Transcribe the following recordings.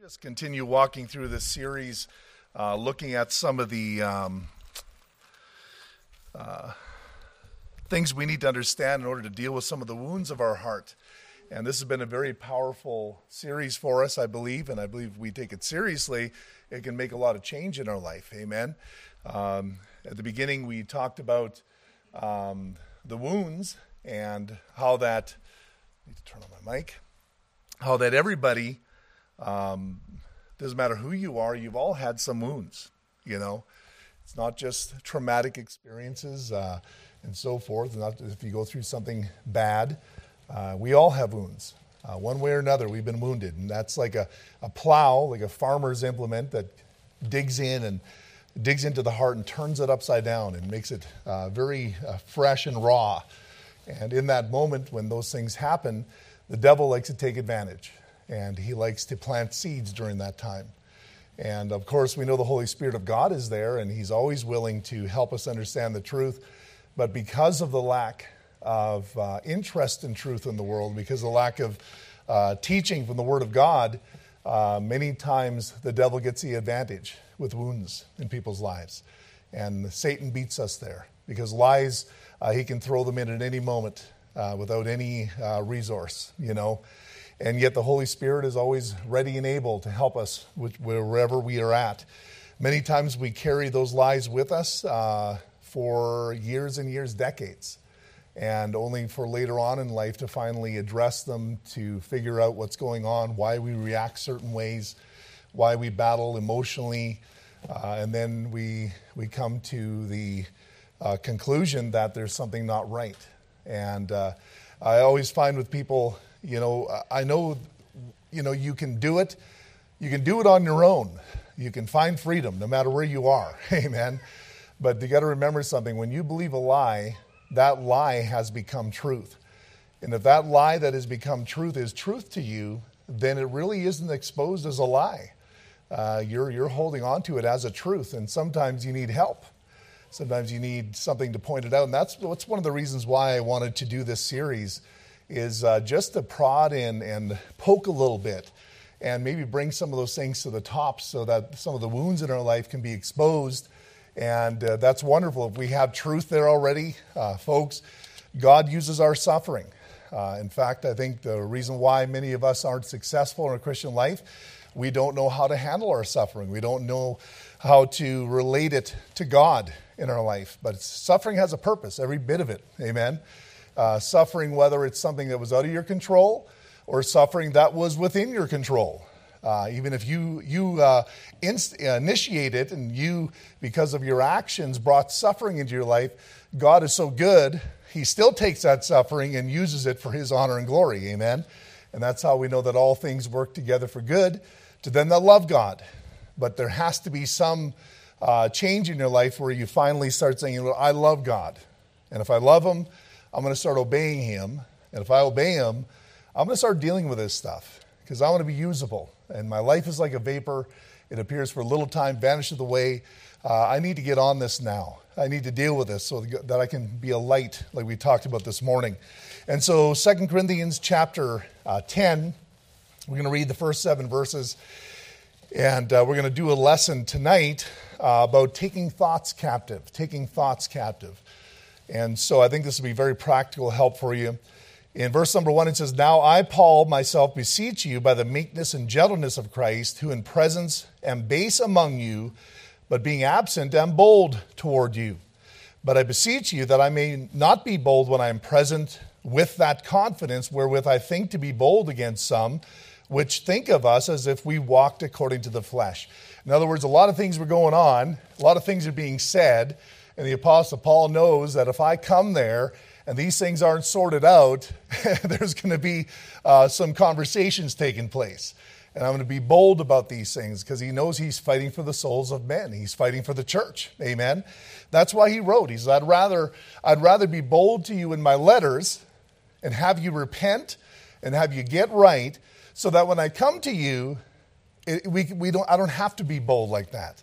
Just continue walking through this series, uh, looking at some of the um, uh, things we need to understand in order to deal with some of the wounds of our heart. And this has been a very powerful series for us, I believe, and I believe we take it seriously. It can make a lot of change in our life. Amen. Um, at the beginning, we talked about um, the wounds and how that. I need to turn on my mic. How that everybody um, doesn't matter who you are, you've all had some wounds, you know. It's not just traumatic experiences uh, and so forth. Not if you go through something bad, uh, we all have wounds. Uh, one way or another, we've been wounded. And that's like a, a plow, like a farmer's implement that digs in and digs into the heart and turns it upside down and makes it uh, very uh, fresh and raw. And in that moment, when those things happen, the devil likes to take advantage and he likes to plant seeds during that time. And of course, we know the Holy Spirit of God is there, and he's always willing to help us understand the truth. But because of the lack of uh, interest in truth in the world, because of the lack of uh, teaching from the Word of God, uh, many times the devil gets the advantage with wounds in people's lives. And Satan beats us there because lies, uh, he can throw them in at any moment uh, without any uh, resource, you know. And yet the Holy Spirit is always ready and able to help us wherever we are at. Many times we carry those lies with us uh, for years and years, decades, and only for later on in life to finally address them, to figure out what's going on, why we react certain ways, why we battle emotionally, uh, and then we, we come to the uh, conclusion that there's something not right. And uh, I always find with people, you know, I know, you know, you can do it. You can do it on your own. You can find freedom no matter where you are. Amen. But you got to remember something. When you believe a lie, that lie has become truth. And if that lie that has become truth is truth to you, then it really isn't exposed as a lie. Uh, you're, you're holding on to it as a truth, and sometimes you need help. Sometimes you need something to point it out. And that's, that's one of the reasons why I wanted to do this series is uh, just to prod in and poke a little bit and maybe bring some of those things to the top so that some of the wounds in our life can be exposed. And uh, that's wonderful. If we have truth there already, uh, folks, God uses our suffering. Uh, in fact, I think the reason why many of us aren't successful in our Christian life, we don't know how to handle our suffering. We don't know how to relate it to God in our life. But suffering has a purpose, every bit of it. Amen uh, suffering, whether it's something that was out of your control or suffering that was within your control. Uh, even if you, you uh, inst- it and you, because of your actions, brought suffering into your life, God is so good, He still takes that suffering and uses it for His honor and glory. Amen? And that's how we know that all things work together for good to them that love God. But there has to be some uh, change in your life where you finally start saying, I love God. And if I love Him, I'm going to start obeying him. And if I obey him, I'm going to start dealing with this stuff because I want to be usable. And my life is like a vapor. It appears for a little time, vanishes away. Uh, I need to get on this now. I need to deal with this so that I can be a light, like we talked about this morning. And so, Second Corinthians chapter uh, 10, we're going to read the first seven verses. And uh, we're going to do a lesson tonight uh, about taking thoughts captive, taking thoughts captive. And so I think this will be very practical help for you. In verse number one, it says, Now I, Paul, myself beseech you by the meekness and gentleness of Christ, who in presence am base among you, but being absent am bold toward you. But I beseech you that I may not be bold when I am present with that confidence wherewith I think to be bold against some, which think of us as if we walked according to the flesh. In other words, a lot of things were going on, a lot of things are being said and the Apostle Paul knows that if I come there and these things aren't sorted out, there's going to be uh, some conversations taking place. And I'm going to be bold about these things because he knows he's fighting for the souls of men. He's fighting for the church. Amen. That's why he wrote. He said, I'd rather, I'd rather be bold to you in my letters and have you repent and have you get right so that when I come to you, it, we, we don't, I don't have to be bold like that.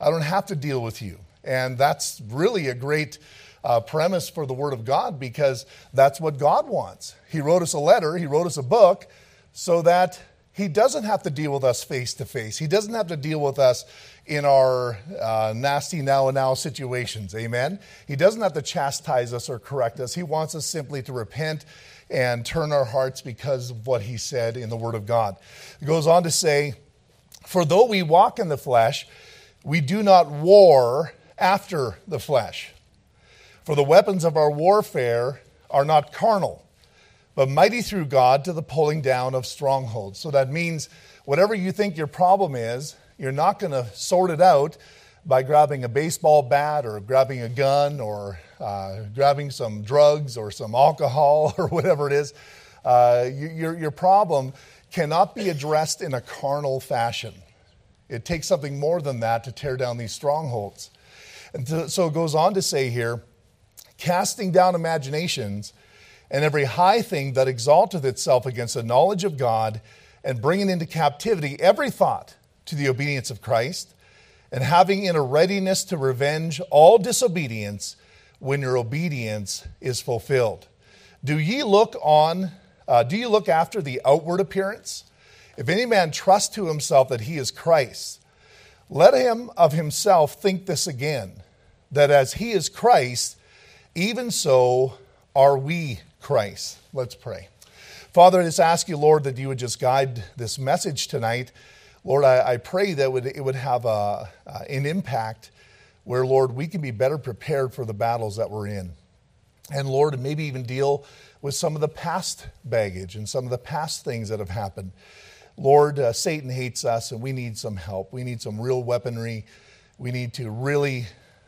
I don't have to deal with you. And that's really a great uh, premise for the Word of God because that's what God wants. He wrote us a letter, He wrote us a book so that He doesn't have to deal with us face to face. He doesn't have to deal with us in our uh, nasty now and now situations. Amen. He doesn't have to chastise us or correct us. He wants us simply to repent and turn our hearts because of what he said in the Word of God. It goes on to say, For though we walk in the flesh, we do not war after the flesh. For the weapons of our warfare are not carnal, but mighty through God to the pulling down of strongholds. So that means whatever you think your problem is, you're not going to sort it out by grabbing a baseball bat or grabbing a gun or uh, grabbing some drugs or some alcohol or whatever it is. Uh, your, your problem cannot be addressed in a carnal fashion. It takes something more than that to tear down these strongholds. And so it goes on to say here casting down imaginations and every high thing that exalteth itself against the knowledge of God, and bringing into captivity every thought to the obedience of Christ, and having in a readiness to revenge all disobedience when your obedience is fulfilled. Do ye look on, uh, do you look after the outward appearance? If any man trust to himself that he is Christ, let him of himself think this again, that as he is Christ, even so are we Christ. Let's pray. Father, I just ask you, Lord, that you would just guide this message tonight. Lord, I, I pray that it would have a, uh, an impact where, Lord, we can be better prepared for the battles that we're in. And Lord, maybe even deal with some of the past baggage and some of the past things that have happened. Lord, uh, Satan hates us and we need some help. We need some real weaponry. We need to really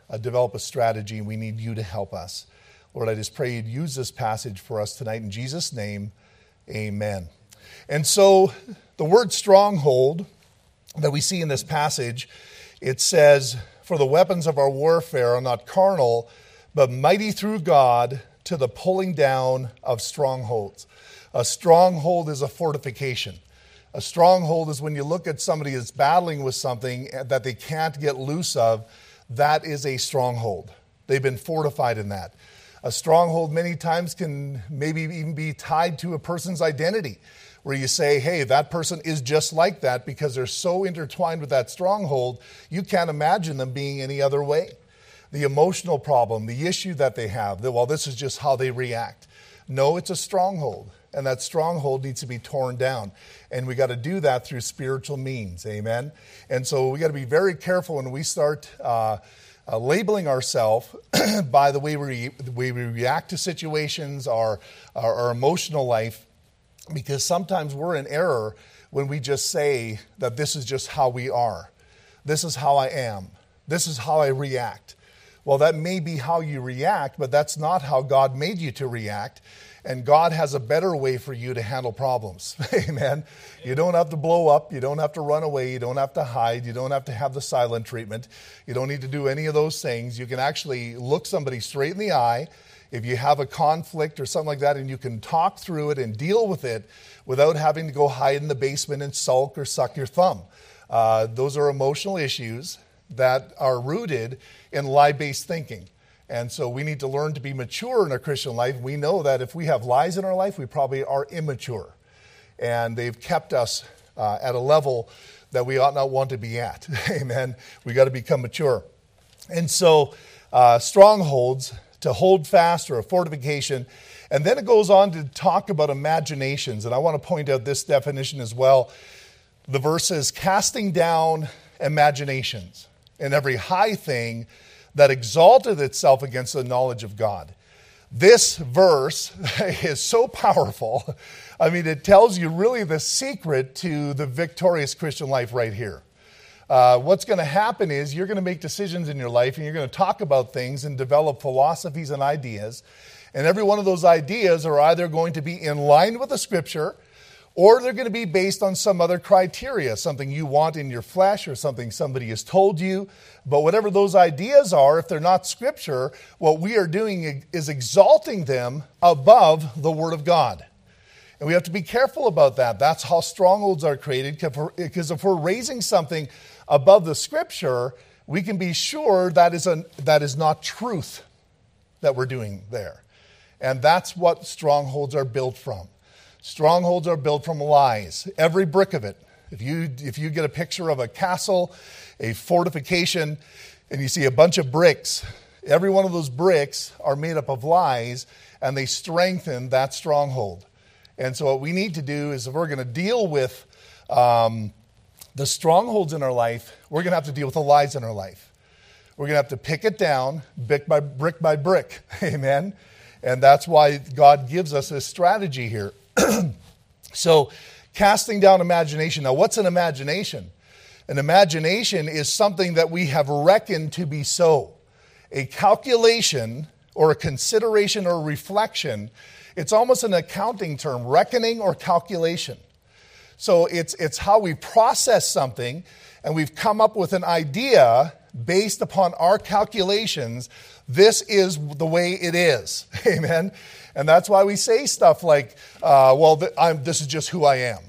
uh, develop a strategy we need you to help us. Lord, I just pray you'd use this passage for us tonight. In Jesus' name, amen. And so the word stronghold that we see in this passage, it says, For the weapons of our warfare are not carnal, but mighty through God to the pulling down of strongholds. A stronghold is a fortification. A stronghold is when you look at somebody that's battling with something that they can't get loose of, that is a stronghold. They've been fortified in that. A stronghold many times can maybe even be tied to a person's identity, where you say, hey, that person is just like that because they're so intertwined with that stronghold, you can't imagine them being any other way. The emotional problem, the issue that they have, well, this is just how they react. No, it's a stronghold, and that stronghold needs to be torn down. And we got to do that through spiritual means, amen? And so we got to be very careful when we start. Uh, uh, labeling ourselves by the way we, the way we react to situations, our, our, our emotional life, because sometimes we're in error when we just say that this is just how we are. This is how I am. This is how I react. Well, that may be how you react, but that's not how God made you to react. And God has a better way for you to handle problems. Amen. You don't have to blow up. You don't have to run away. You don't have to hide. You don't have to have the silent treatment. You don't need to do any of those things. You can actually look somebody straight in the eye if you have a conflict or something like that and you can talk through it and deal with it without having to go hide in the basement and sulk or suck your thumb. Uh, those are emotional issues that are rooted in lie based thinking. And so we need to learn to be mature in our Christian life. We know that if we have lies in our life, we probably are immature. And they've kept us uh, at a level that we ought not want to be at. Amen. We got to become mature. And so, uh, strongholds to hold fast or a fortification. And then it goes on to talk about imaginations. And I want to point out this definition as well. The verse says, casting down imaginations and every high thing that exalted itself against the knowledge of God. This verse is so powerful. I mean, it tells you really the secret to the victorious Christian life right here. Uh, what's going to happen is you're going to make decisions in your life and you're going to talk about things and develop philosophies and ideas. And every one of those ideas are either going to be in line with the scripture or they're going to be based on some other criteria, something you want in your flesh or something somebody has told you. But whatever those ideas are, if they're not scripture, what we are doing is exalting them above the Word of God. And we have to be careful about that. That's how strongholds are created, because if we're raising something above the scripture, we can be sure that is, a, that is not truth that we're doing there. And that's what strongholds are built from. Strongholds are built from lies, every brick of it. If you, if you get a picture of a castle, a fortification, and you see a bunch of bricks, every one of those bricks are made up of lies and they strengthen that stronghold. And so, what we need to do is if we're going to deal with um, the strongholds in our life, we're going to have to deal with the lies in our life. We're going to have to pick it down brick by brick by brick. Amen. And that's why God gives us this strategy here. So, casting down imagination. Now, what's an imagination? An imagination is something that we have reckoned to be so. A calculation or a consideration or reflection, it's almost an accounting term, reckoning or calculation. So it's, it's how we process something, and we've come up with an idea based upon our calculations. This is the way it is. Amen. And that's why we say stuff like, uh, well, th- this is just who I am.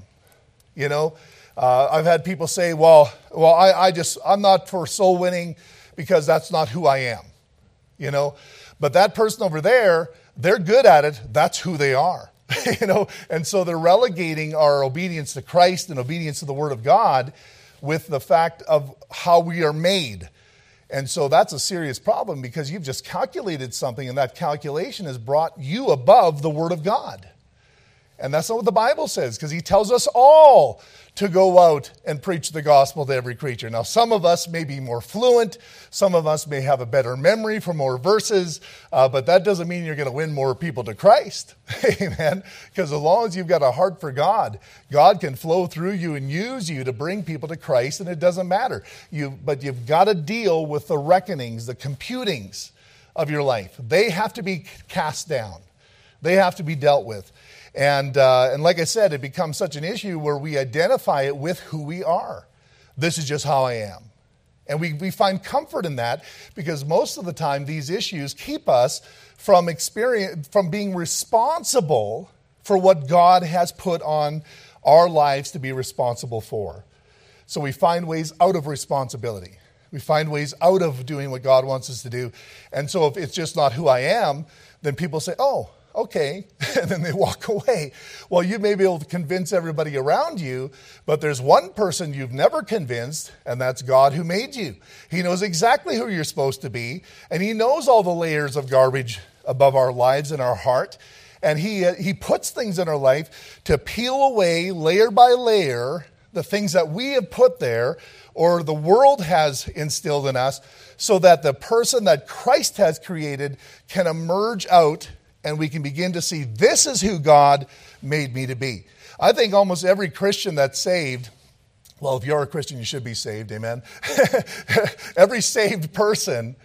You know, uh, I've had people say, well, well, I, I just, I'm not for soul winning because that's not who I am. You know, but that person over there, they're good at it. That's who they are. you know, and so they're relegating our obedience to Christ and obedience to the Word of God with the fact of how we are made. And so that's a serious problem because you've just calculated something, and that calculation has brought you above the Word of God. And that's not what the Bible says, because He tells us all to go out and preach the gospel to every creature. Now, some of us may be more fluent, some of us may have a better memory for more verses, uh, but that doesn't mean you're going to win more people to Christ. Amen. Because as long as you've got a heart for God, God can flow through you and use you to bring people to Christ, and it doesn't matter. You, but you've got to deal with the reckonings, the computings of your life. They have to be cast down, they have to be dealt with. And, uh, and like I said, it becomes such an issue where we identify it with who we are. This is just how I am. And we, we find comfort in that because most of the time these issues keep us from, experience, from being responsible for what God has put on our lives to be responsible for. So we find ways out of responsibility. We find ways out of doing what God wants us to do. And so if it's just not who I am, then people say, oh, okay, and then they walk away. Well, you may be able to convince everybody around you, but there's one person you've never convinced, and that's God who made you. He knows exactly who you're supposed to be, and He knows all the layers of garbage above our lives and our heart. And he, uh, he puts things in our life to peel away layer by layer the things that we have put there or the world has instilled in us so that the person that Christ has created can emerge out and we can begin to see this is who God made me to be. I think almost every Christian that's saved, well, if you're a Christian, you should be saved, amen. every saved person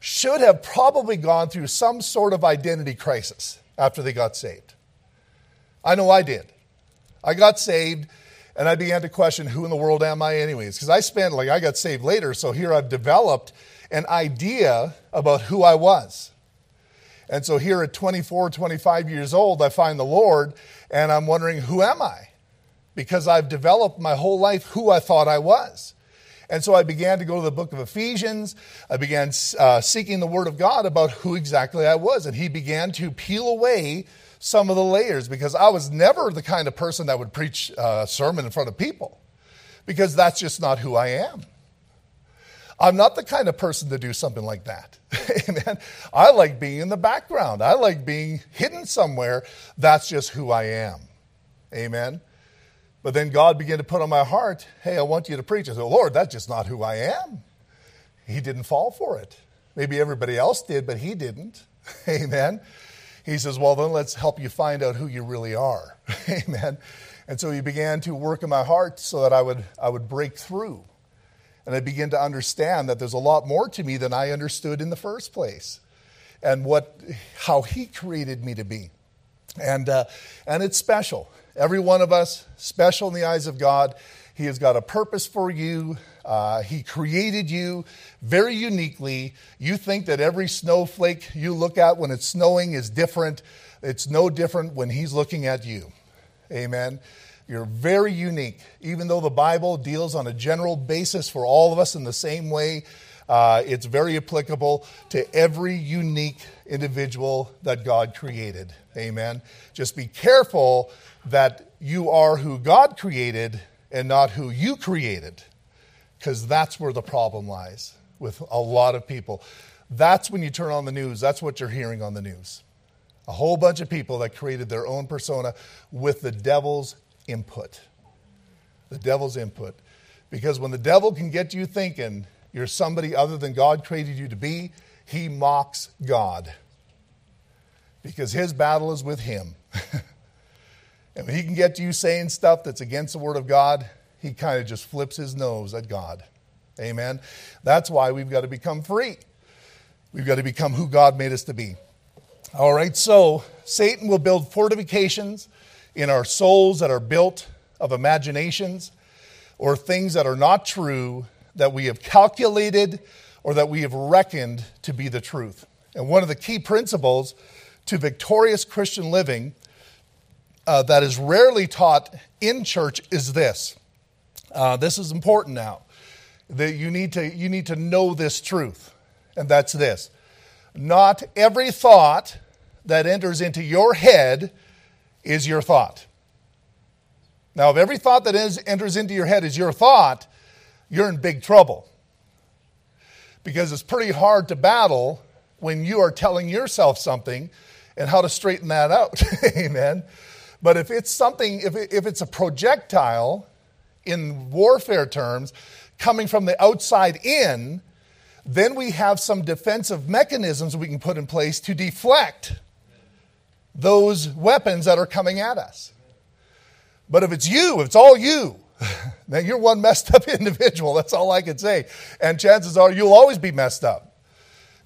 should have probably gone through some sort of identity crisis after they got saved. I know I did. I got saved and I began to question who in the world am I, anyways? Because I spent, like, I got saved later, so here I've developed an idea about who I was. And so here at 24, 25 years old, I find the Lord and I'm wondering, who am I? Because I've developed my whole life who I thought I was. And so I began to go to the book of Ephesians. I began uh, seeking the word of God about who exactly I was. And he began to peel away some of the layers because I was never the kind of person that would preach a sermon in front of people because that's just not who I am. I'm not the kind of person to do something like that. Amen. I like being in the background. I like being hidden somewhere. That's just who I am. Amen. But then God began to put on my heart, hey, I want you to preach. I said, Lord, that's just not who I am. He didn't fall for it. Maybe everybody else did, but he didn't. Amen. He says, well, then let's help you find out who you really are. Amen. And so he began to work in my heart so that I would, I would break through and I begin to understand that there's a lot more to me than I understood in the first place and what, how He created me to be. And, uh, and it's special. Every one of us, special in the eyes of God. He has got a purpose for you. Uh, he created you very uniquely. You think that every snowflake you look at when it's snowing is different. It's no different when He's looking at you. Amen. You're very unique. Even though the Bible deals on a general basis for all of us in the same way, Uh, it's very applicable to every unique individual that God created. Amen. Just be careful that you are who God created and not who you created, because that's where the problem lies with a lot of people. That's when you turn on the news, that's what you're hearing on the news. A whole bunch of people that created their own persona with the devil's input. The devil's input. Because when the devil can get you thinking you're somebody other than God created you to be, he mocks God. Because his battle is with him. and when he can get you saying stuff that's against the word of God, he kind of just flips his nose at God. Amen. That's why we've got to become free. We've got to become who God made us to be. All right, so Satan will build fortifications in our souls that are built of imaginations or things that are not true that we have calculated or that we have reckoned to be the truth. And one of the key principles to victorious Christian living uh, that is rarely taught in church is this. Uh, this is important now. That you need to you need to know this truth, and that's this: not every thought that enters into your head is your thought. Now, if every thought that is, enters into your head is your thought, you're in big trouble. Because it's pretty hard to battle when you are telling yourself something and how to straighten that out. Amen. But if it's something, if, it, if it's a projectile in warfare terms coming from the outside in, then we have some defensive mechanisms we can put in place to deflect those weapons that are coming at us. But if it's you, if it's all you, then you're one messed up individual. That's all I can say. And chances are you'll always be messed up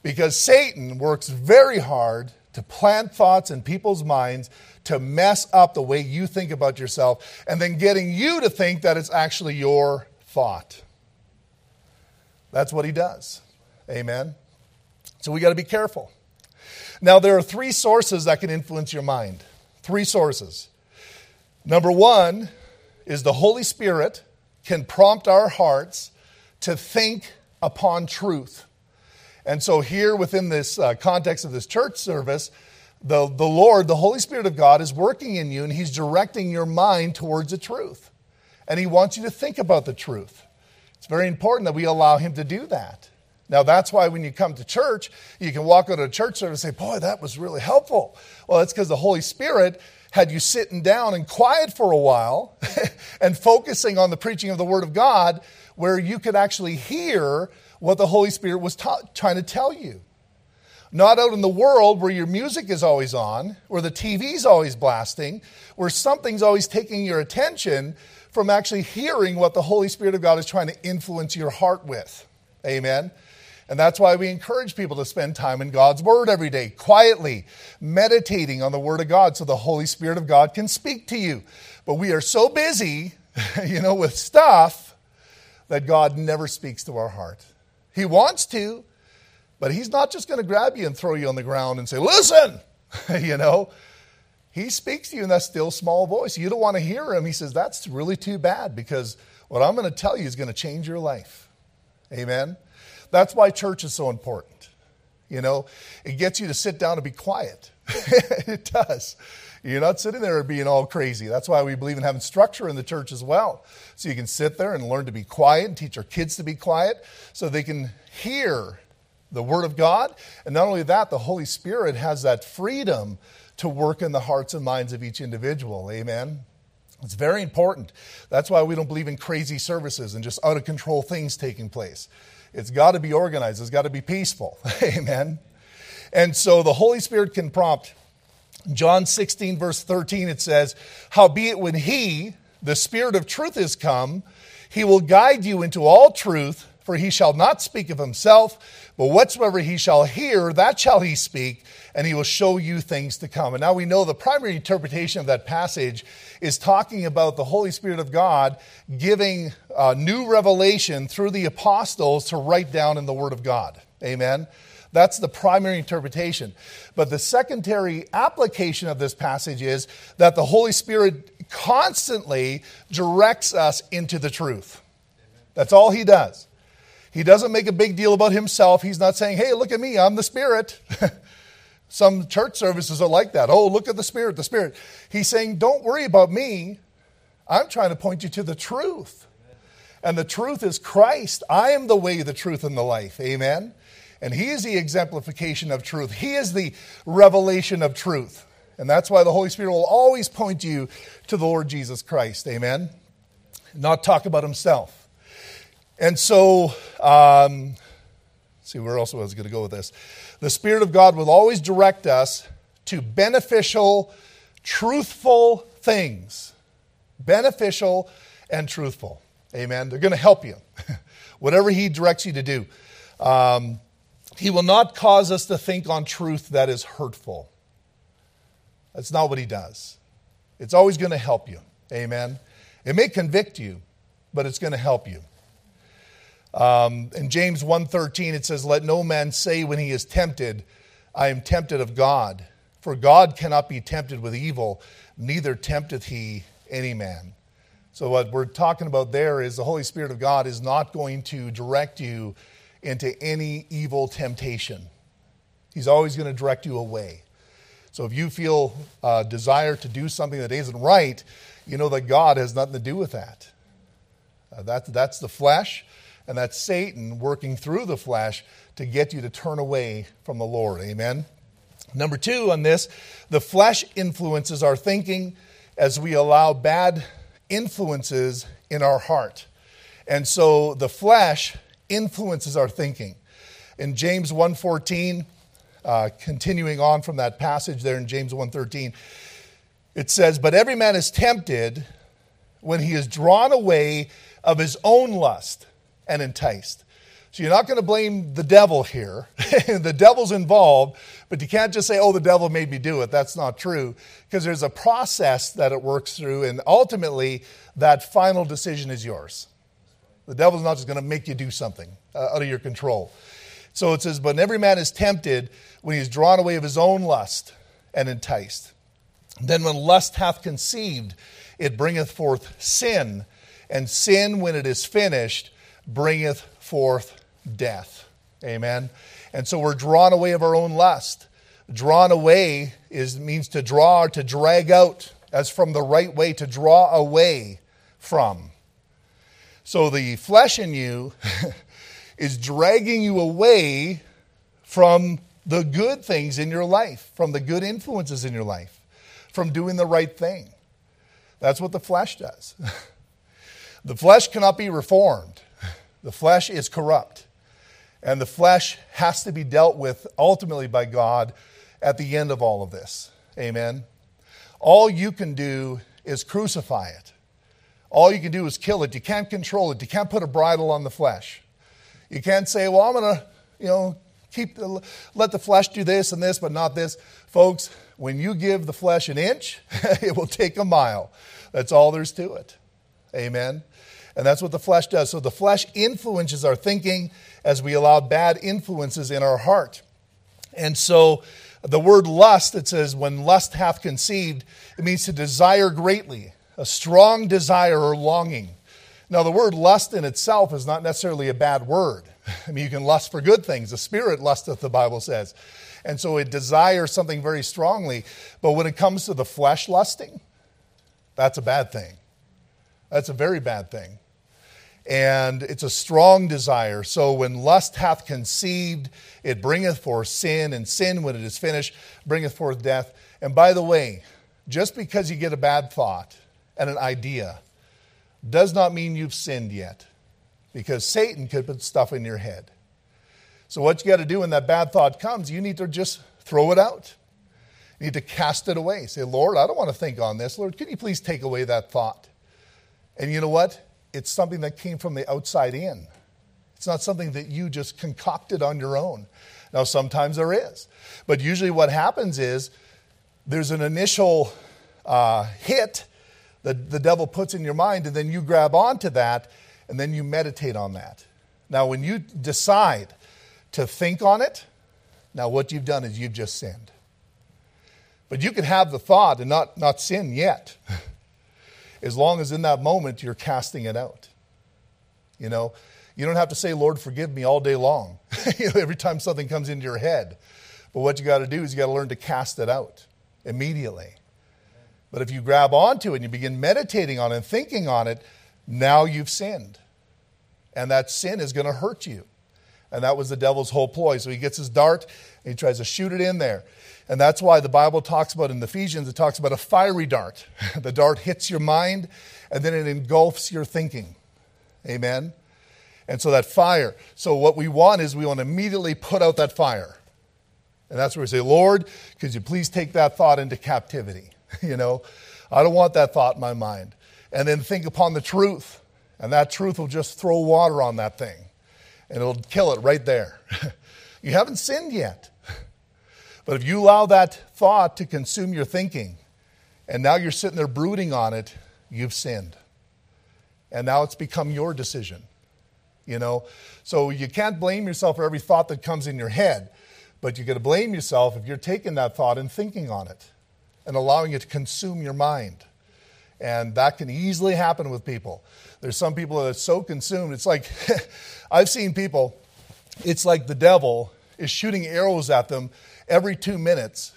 because Satan works very hard to plant thoughts in people's minds to mess up the way you think about yourself and then getting you to think that it's actually your thought. That's what he does. Amen. So we got to be careful. Now, there are three sources that can influence your mind. Three sources. Number one is the Holy Spirit can prompt our hearts to think upon truth. And so, here within this uh, context of this church service, the, the Lord, the Holy Spirit of God, is working in you and He's directing your mind towards the truth. And He wants you to think about the truth. It's very important that we allow Him to do that. Now, that's why when you come to church, you can walk out of church service and say, Boy, that was really helpful. Well, that's because the Holy Spirit had you sitting down and quiet for a while and focusing on the preaching of the Word of God, where you could actually hear what the Holy Spirit was ta- trying to tell you. Not out in the world where your music is always on, where the TV's always blasting, where something's always taking your attention from actually hearing what the Holy Spirit of God is trying to influence your heart with. Amen. And that's why we encourage people to spend time in God's Word every day, quietly, meditating on the Word of God so the Holy Spirit of God can speak to you. But we are so busy, you know, with stuff that God never speaks to our heart. He wants to, but He's not just going to grab you and throw you on the ground and say, Listen, you know. He speaks to you in that still small voice. You don't want to hear Him. He says, That's really too bad because what I'm going to tell you is going to change your life. Amen. That's why church is so important. You know, it gets you to sit down and be quiet. it does. You're not sitting there being all crazy. That's why we believe in having structure in the church as well. So you can sit there and learn to be quiet and teach our kids to be quiet so they can hear the Word of God. And not only that, the Holy Spirit has that freedom to work in the hearts and minds of each individual. Amen. It's very important. That's why we don't believe in crazy services and just out of control things taking place. It's got to be organized, it's got to be peaceful. Amen. And so the Holy Spirit can prompt. John 16, verse 13, it says, Howbeit, when He, the Spirit of truth, is come, He will guide you into all truth, for He shall not speak of Himself, but whatsoever He shall hear, that shall He speak, and He will show you things to come. And now we know the primary interpretation of that passage is talking about the Holy Spirit of God giving uh, new revelation through the apostles to write down in the Word of God. Amen. That's the primary interpretation. But the secondary application of this passage is that the Holy Spirit constantly directs us into the truth. That's all He does. He doesn't make a big deal about himself. He's not saying, hey, look at me, I'm the Spirit. Some church services are like that. Oh, look at the Spirit, the Spirit. He's saying, don't worry about me. I'm trying to point you to the truth. And the truth is Christ. I am the way, the truth, and the life. Amen. And He is the exemplification of truth. He is the revelation of truth. And that's why the Holy Spirit will always point you to the Lord Jesus Christ. Amen. Not talk about Himself. And so, um, see where else I was going to go with this. The Spirit of God will always direct us to beneficial, truthful things. Beneficial and truthful. Amen. They're going to help you. Whatever He directs you to do. Um, he will not cause us to think on truth that is hurtful. That's not what He does. It's always going to help you. Amen. It may convict you, but it's going to help you. Um, in James 1.13, it says, Let no man say when he is tempted, I am tempted of God. For God cannot be tempted with evil, neither tempteth he any man. So, what we're talking about there is the Holy Spirit of God is not going to direct you into any evil temptation. He's always going to direct you away. So, if you feel a uh, desire to do something that isn't right, you know that God has nothing to do with that. Uh, that that's the flesh. And that's Satan working through the flesh to get you to turn away from the Lord. Amen. Number two on this, the flesh influences our thinking as we allow bad influences in our heart. And so the flesh influences our thinking. In James 1:14, uh, continuing on from that passage there in James 1:13, it says, "But every man is tempted when he is drawn away of his own lust." And enticed. So you're not going to blame the devil here. the devil's involved, but you can't just say, oh, the devil made me do it. That's not true, because there's a process that it works through, and ultimately, that final decision is yours. The devil's not just going to make you do something uh, out of your control. So it says, But every man is tempted when he is drawn away of his own lust and enticed. Then when lust hath conceived, it bringeth forth sin, and sin, when it is finished, bringeth forth death. Amen. And so we're drawn away of our own lust. Drawn away is means to draw or to drag out, as from the right way, to draw away from. So the flesh in you is dragging you away from the good things in your life, from the good influences in your life, from doing the right thing. That's what the flesh does. the flesh cannot be reformed. The flesh is corrupt, and the flesh has to be dealt with ultimately by God at the end of all of this. Amen. All you can do is crucify it. All you can do is kill it. You can't control it. You can't put a bridle on the flesh. You can't say, "Well, I'm going to, you know, keep the, let the flesh do this and this, but not this." Folks, when you give the flesh an inch, it will take a mile. That's all there's to it. Amen. And that's what the flesh does. So the flesh influences our thinking as we allow bad influences in our heart. And so the word lust, it says, when lust hath conceived, it means to desire greatly, a strong desire or longing. Now, the word lust in itself is not necessarily a bad word. I mean, you can lust for good things. The spirit lusteth, the Bible says. And so it desires something very strongly. But when it comes to the flesh lusting, that's a bad thing. That's a very bad thing and it's a strong desire. So when lust hath conceived, it bringeth forth sin, and sin, when it is finished, bringeth forth death. And by the way, just because you get a bad thought and an idea does not mean you've sinned yet, because Satan could put stuff in your head. So, what you got to do when that bad thought comes, you need to just throw it out. You need to cast it away. Say, Lord, I don't want to think on this. Lord, can you please take away that thought? And you know what? It's something that came from the outside in. It's not something that you just concocted on your own. Now, sometimes there is. But usually, what happens is there's an initial uh, hit that the devil puts in your mind, and then you grab onto that, and then you meditate on that. Now, when you decide to think on it, now what you've done is you've just sinned. But you can have the thought and not, not sin yet. as long as in that moment you're casting it out. You know, you don't have to say, Lord, forgive me all day long, you know, every time something comes into your head. But what you got to do is you got to learn to cast it out immediately. But if you grab onto it and you begin meditating on it and thinking on it, now you've sinned. And that sin is going to hurt you. And that was the devil's whole ploy. So he gets his dart and he tries to shoot it in there. And that's why the Bible talks about in Ephesians, it talks about a fiery dart. the dart hits your mind and then it engulfs your thinking. Amen? And so that fire. So what we want is we want to immediately put out that fire. And that's where we say, Lord, could you please take that thought into captivity? you know, I don't want that thought in my mind. And then think upon the truth. And that truth will just throw water on that thing. And it'll kill it right there. you haven't sinned yet. But if you allow that thought to consume your thinking, and now you're sitting there brooding on it, you've sinned. And now it's become your decision. You know? So you can't blame yourself for every thought that comes in your head, but you're going to blame yourself if you're taking that thought and thinking on it and allowing it to consume your mind. And that can easily happen with people. There's some people that are so consumed. It's like, I've seen people, it's like the devil is shooting arrows at them every two minutes,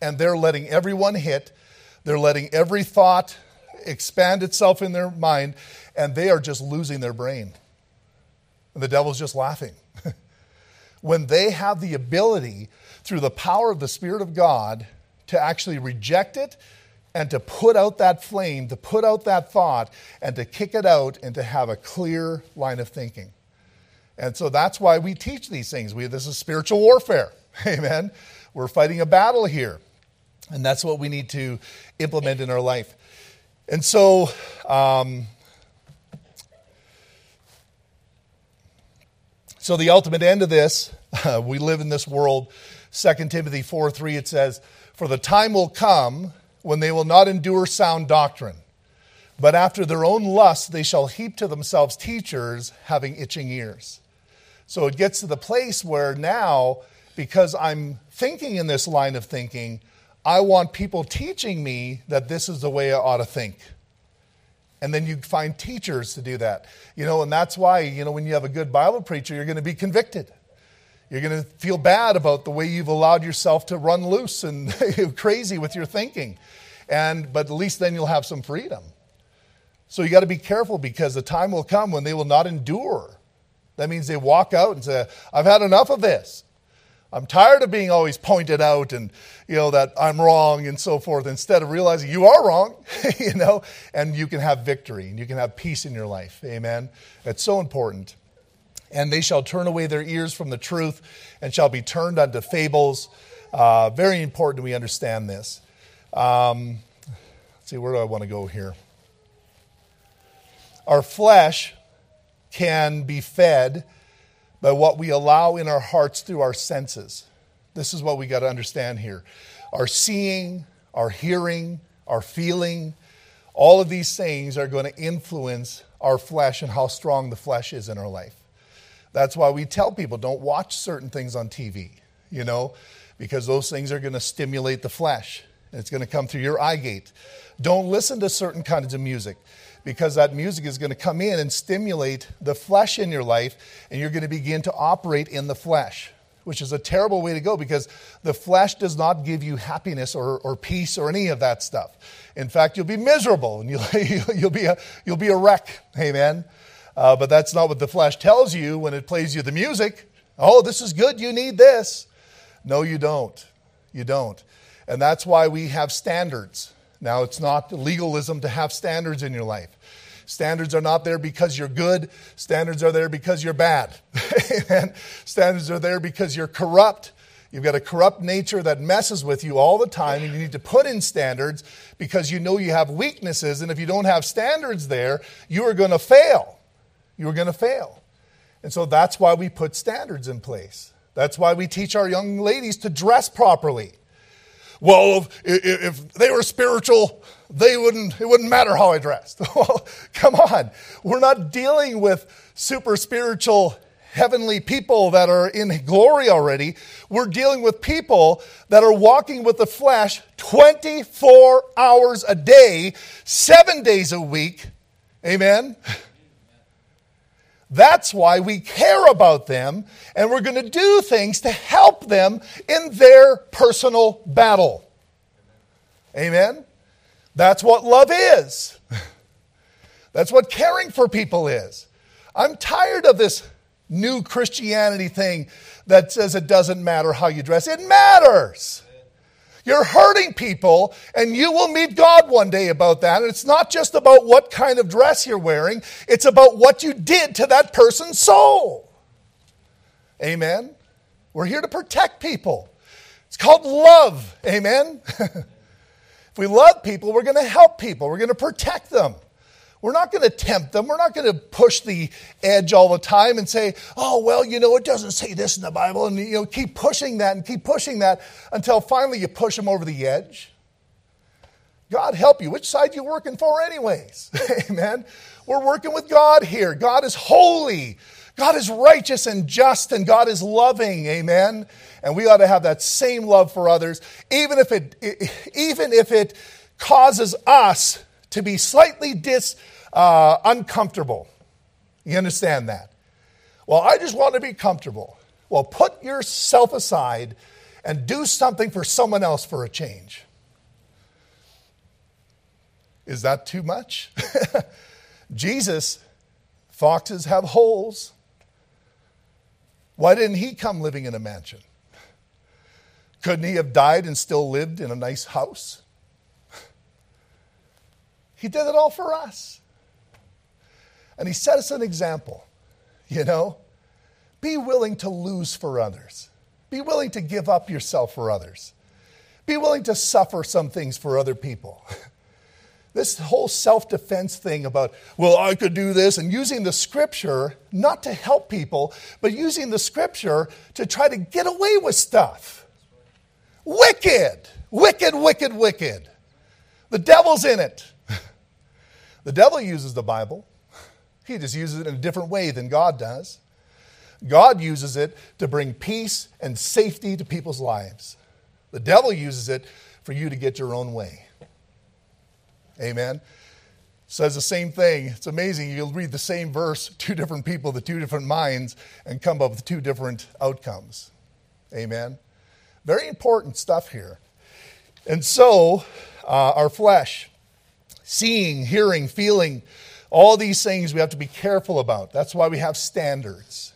and they're letting everyone hit. They're letting every thought expand itself in their mind, and they are just losing their brain. And the devil's just laughing. when they have the ability, through the power of the Spirit of God, to actually reject it and to put out that flame, to put out that thought, and to kick it out and to have a clear line of thinking. And so that's why we teach these things. We, this is spiritual warfare. Amen. We're fighting a battle here. And that's what we need to implement in our life. And so, um, so the ultimate end of this, uh, we live in this world. 2 Timothy 4 3, it says, For the time will come when they will not endure sound doctrine, but after their own lust they shall heap to themselves teachers having itching ears. So it gets to the place where now, because I'm thinking in this line of thinking, I want people teaching me that this is the way I ought to think. And then you find teachers to do that. You know, and that's why, you know, when you have a good Bible preacher, you're going to be convicted. You're going to feel bad about the way you've allowed yourself to run loose and crazy with your thinking. And but at least then you'll have some freedom. So you got to be careful because the time will come when they will not endure. That means they walk out and say, I've had enough of this. I'm tired of being always pointed out and, you know, that I'm wrong and so forth, instead of realizing you are wrong, you know, and you can have victory and you can have peace in your life. Amen. It's so important. And they shall turn away their ears from the truth and shall be turned unto fables. Uh, very important we understand this. Um, let's see, where do I want to go here? Our flesh can be fed by what we allow in our hearts through our senses. This is what we got to understand here. Our seeing, our hearing, our feeling, all of these things are going to influence our flesh and how strong the flesh is in our life. That's why we tell people don't watch certain things on TV, you know, because those things are going to stimulate the flesh. It's going to come through your eye gate. Don't listen to certain kinds of music because that music is going to come in and stimulate the flesh in your life, and you're going to begin to operate in the flesh, which is a terrible way to go because the flesh does not give you happiness or, or peace or any of that stuff. In fact, you'll be miserable and you'll, you'll, be, a, you'll be a wreck. Amen. Uh, but that's not what the flesh tells you when it plays you the music. Oh, this is good. You need this. No, you don't. You don't. And that's why we have standards. Now, it's not legalism to have standards in your life. Standards are not there because you're good. Standards are there because you're bad. Standards are there because you're corrupt. You've got a corrupt nature that messes with you all the time, and you need to put in standards because you know you have weaknesses. And if you don't have standards there, you are going to fail. You are going to fail. And so that's why we put standards in place. That's why we teach our young ladies to dress properly well, if, if they were spiritual, they wouldn't, it wouldn't matter how I dressed. well, come on. We're not dealing with super spiritual heavenly people that are in glory already. We're dealing with people that are walking with the flesh 24 hours a day, seven days a week. Amen. That's why we care about them, and we're going to do things to help them in their personal battle. Amen? That's what love is. That's what caring for people is. I'm tired of this new Christianity thing that says it doesn't matter how you dress. It matters. You're hurting people, and you will meet God one day about that. And it's not just about what kind of dress you're wearing, it's about what you did to that person's soul. Amen? We're here to protect people. It's called love. Amen? if we love people, we're going to help people, we're going to protect them. We're not going to tempt them. We're not going to push the edge all the time and say, oh, well, you know, it doesn't say this in the Bible. And, you know, keep pushing that and keep pushing that until finally you push them over the edge. God help you. Which side you working for, anyways? Amen. We're working with God here. God is holy. God is righteous and just, and God is loving. Amen. And we ought to have that same love for others, even if it, even if it causes us to be slightly dis, uh, uncomfortable. You understand that? Well, I just want to be comfortable. Well, put yourself aside and do something for someone else for a change. Is that too much? Jesus, foxes have holes. Why didn't he come living in a mansion? Couldn't he have died and still lived in a nice house? He did it all for us. And he set us an example, you know? Be willing to lose for others. Be willing to give up yourself for others. Be willing to suffer some things for other people. This whole self defense thing about, well, I could do this, and using the scripture not to help people, but using the scripture to try to get away with stuff. Wicked, wicked, wicked, wicked. The devil's in it. The devil uses the Bible, he just uses it in a different way than God does. God uses it to bring peace and safety to people's lives. The devil uses it for you to get your own way. Amen. Says the same thing. It's amazing. You'll read the same verse, two different people, the two different minds, and come up with two different outcomes. Amen. Very important stuff here. And so, uh, our flesh, seeing, hearing, feeling, all these things we have to be careful about. That's why we have standards.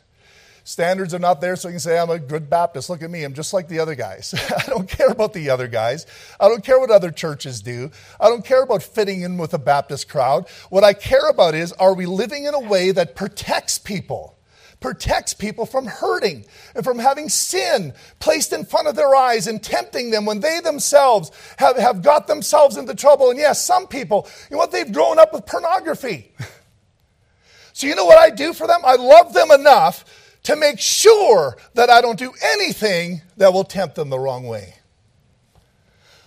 Standards are not there so you can say, I'm a good Baptist. Look at me. I'm just like the other guys. I don't care about the other guys. I don't care what other churches do. I don't care about fitting in with a Baptist crowd. What I care about is, are we living in a way that protects people? Protects people from hurting and from having sin placed in front of their eyes and tempting them when they themselves have, have got themselves into trouble. And yes, some people, you know what, they've grown up with pornography. So, you know what I do for them? I love them enough to make sure that I don't do anything that will tempt them the wrong way.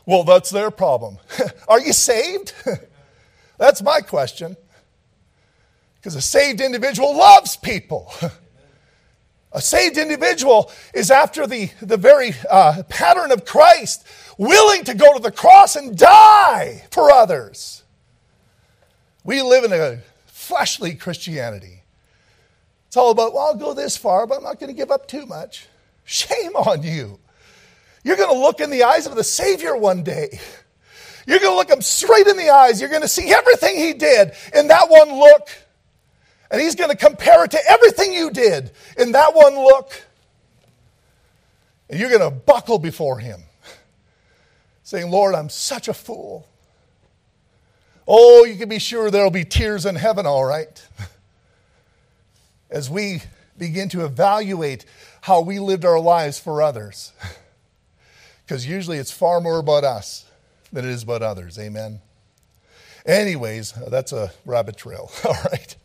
Well, that's their problem. Are you saved? that's my question. Because a saved individual loves people. a saved individual is after the, the very uh, pattern of Christ, willing to go to the cross and die for others. We live in a fleshly Christianity. It's all about, well, I'll go this far, but I'm not going to give up too much. Shame on you. You're going to look in the eyes of the Savior one day. You're going to look him straight in the eyes. You're going to see everything he did in that one look. And he's going to compare it to everything you did in that one look. And you're going to buckle before him, saying, Lord, I'm such a fool. Oh, you can be sure there'll be tears in heaven, all right. As we begin to evaluate how we lived our lives for others. Because usually it's far more about us than it is about others. Amen. Anyways, that's a rabbit trail. All right.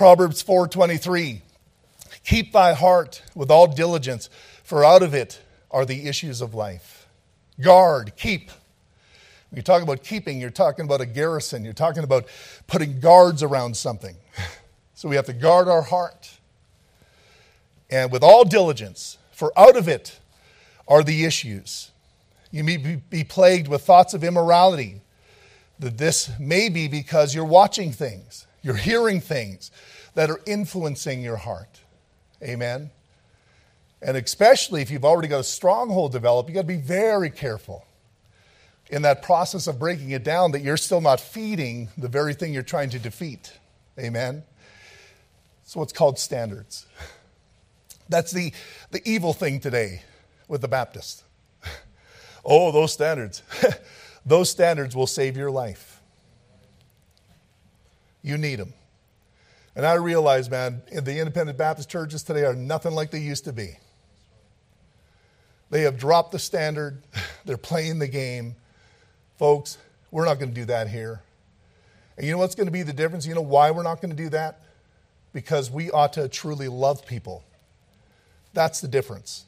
Proverbs 4:23 Keep thy heart with all diligence for out of it are the issues of life. Guard, keep. When you talk about keeping, you're talking about a garrison. You're talking about putting guards around something. So we have to guard our heart. And with all diligence, for out of it are the issues. You may be plagued with thoughts of immorality. That this may be because you're watching things, you're hearing things, that are influencing your heart. Amen. And especially if you've already got a stronghold developed, you got to be very careful in that process of breaking it down that you're still not feeding the very thing you're trying to defeat. Amen. So what's called standards. That's the, the evil thing today with the Baptist. oh, those standards. those standards will save your life. You need them. And I realize, man, the independent Baptist churches today are nothing like they used to be. They have dropped the standard, they're playing the game. Folks, we're not going to do that here. And you know what's going to be the difference? You know why we're not going to do that? Because we ought to truly love people. That's the difference.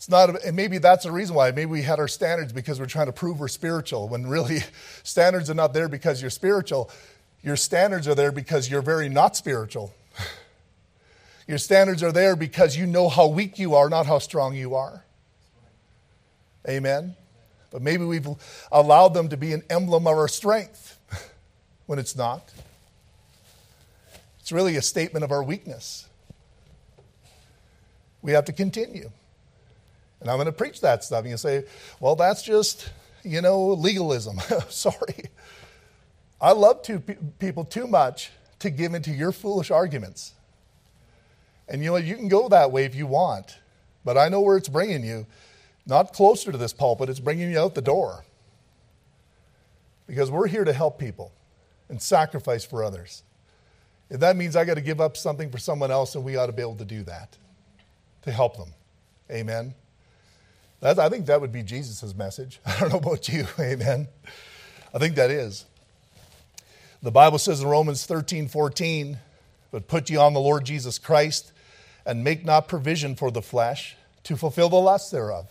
It's not, and maybe that's the reason why. Maybe we had our standards because we're trying to prove we're spiritual, when really standards are not there because you're spiritual. Your standards are there because you're very not spiritual. Your standards are there because you know how weak you are, not how strong you are. Amen. But maybe we've allowed them to be an emblem of our strength when it's not. It's really a statement of our weakness we have to continue. And I'm going to preach that stuff. And you say, well, that's just, you know, legalism. Sorry. I love two pe- people too much to give into your foolish arguments. And you know, you can go that way if you want, but I know where it's bringing you. Not closer to this pulpit, it's bringing you out the door. Because we're here to help people and sacrifice for others. If that means I got to give up something for someone else, then we ought to be able to do that to help them. Amen. That, I think that would be Jesus' message. I don't know about you. Amen. I think that is. The Bible says in Romans 13 14, but put ye on the Lord Jesus Christ and make not provision for the flesh to fulfill the lust thereof.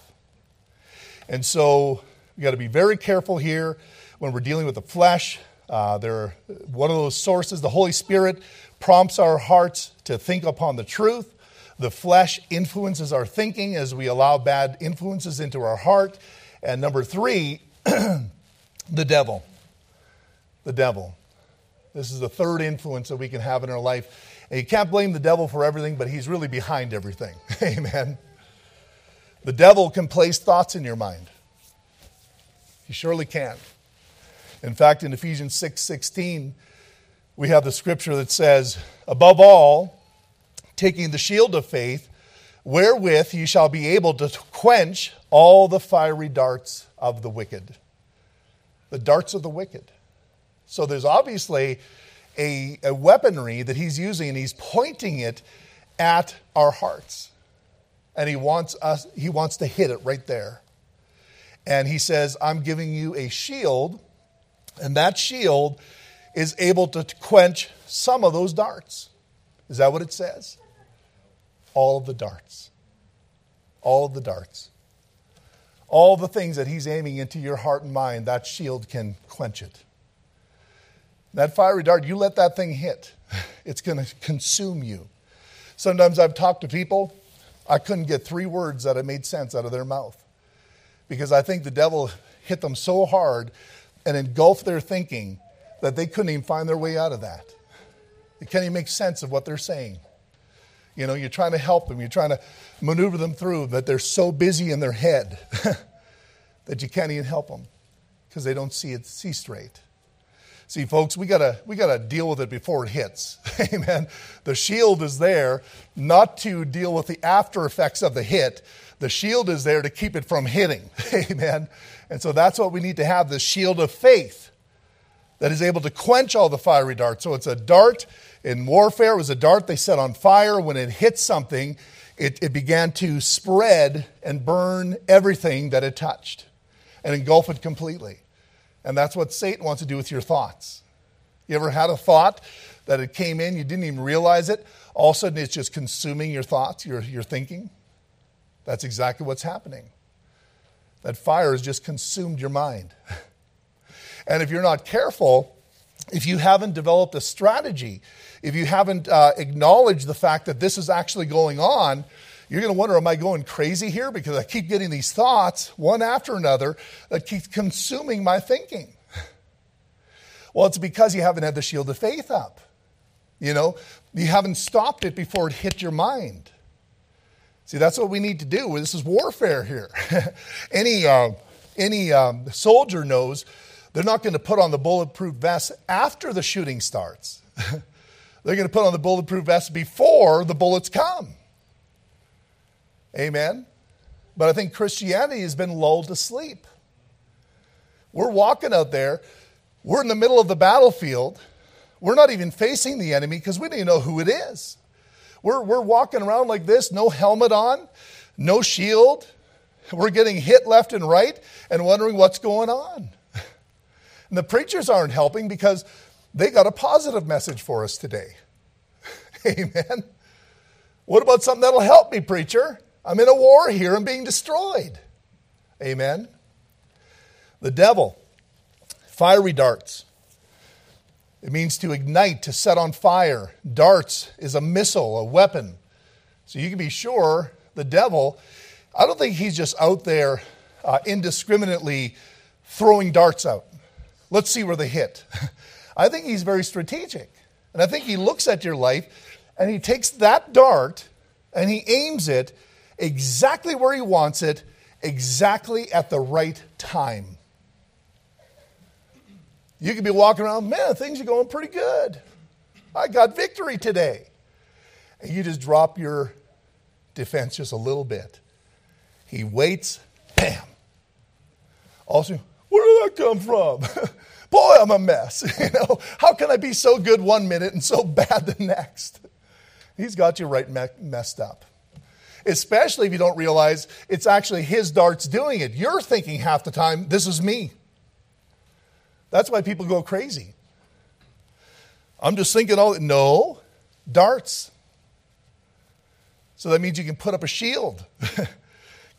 And so we got to be very careful here when we're dealing with the flesh. Uh, they're one of those sources. The Holy Spirit prompts our hearts to think upon the truth. The flesh influences our thinking as we allow bad influences into our heart. And number three, the devil. The devil. This is the third influence that we can have in our life. And you can't blame the devil for everything, but he's really behind everything. Amen. The devil can place thoughts in your mind. He surely can. In fact, in Ephesians 6 16, we have the scripture that says, Above all, taking the shield of faith, wherewith you shall be able to quench all the fiery darts of the wicked. The darts of the wicked. So there's obviously a, a weaponry that he's using, and he's pointing it at our hearts. And he wants us, he wants to hit it right there. And he says, I'm giving you a shield, and that shield is able to quench some of those darts. Is that what it says? All of the darts. All of the darts. All the things that he's aiming into your heart and mind, that shield can quench it. That fiery dart, you let that thing hit, it's going to consume you. Sometimes I've talked to people, I couldn't get three words that made sense out of their mouth because I think the devil hit them so hard and engulfed their thinking that they couldn't even find their way out of that. They can't even make sense of what they're saying. You know, you're trying to help them, you're trying to maneuver them through, but they're so busy in their head that you can't even help them because they don't see it see straight. See, folks, we gotta we gotta deal with it before it hits. Amen. The shield is there not to deal with the after effects of the hit. The shield is there to keep it from hitting. Amen. And so that's what we need to have the shield of faith that is able to quench all the fiery darts. So it's a dart in warfare, it was a dart they set on fire. When it hit something, it, it began to spread and burn everything that it touched and engulf it completely. And that's what Satan wants to do with your thoughts. You ever had a thought that it came in, you didn't even realize it? All of a sudden, it's just consuming your thoughts, your, your thinking? That's exactly what's happening. That fire has just consumed your mind. and if you're not careful, if you haven't developed a strategy, if you haven't uh, acknowledged the fact that this is actually going on, you're going to wonder, am I going crazy here? Because I keep getting these thoughts, one after another, that keep consuming my thinking. Well, it's because you haven't had the shield of faith up. You know, you haven't stopped it before it hit your mind. See, that's what we need to do. This is warfare here. any uh, any um, soldier knows they're not going to put on the bulletproof vest after the shooting starts. they're going to put on the bulletproof vest before the bullets come. Amen. But I think Christianity has been lulled to sleep. We're walking out there, we're in the middle of the battlefield. We're not even facing the enemy because we don't even know who it is. We're, we're walking around like this, no helmet on, no shield. We're getting hit left and right and wondering what's going on. And the preachers aren't helping because they got a positive message for us today. Amen. What about something that'll help me, preacher? I'm in a war here. I'm being destroyed. Amen. The devil, fiery darts. It means to ignite, to set on fire. Darts is a missile, a weapon. So you can be sure the devil, I don't think he's just out there uh, indiscriminately throwing darts out. Let's see where they hit. I think he's very strategic. And I think he looks at your life and he takes that dart and he aims it exactly where he wants it, exactly at the right time. You could be walking around, man, things are going pretty good. I got victory today. And you just drop your defense just a little bit. He waits, bam. Also, come from? Boy, I'm a mess. You know, how can I be so good one minute and so bad the next? He's got you right me- messed up. Especially if you don't realize it's actually his darts doing it. You're thinking half the time, this is me. That's why people go crazy. I'm just thinking, oh, no, darts. So that means you can put up a shield.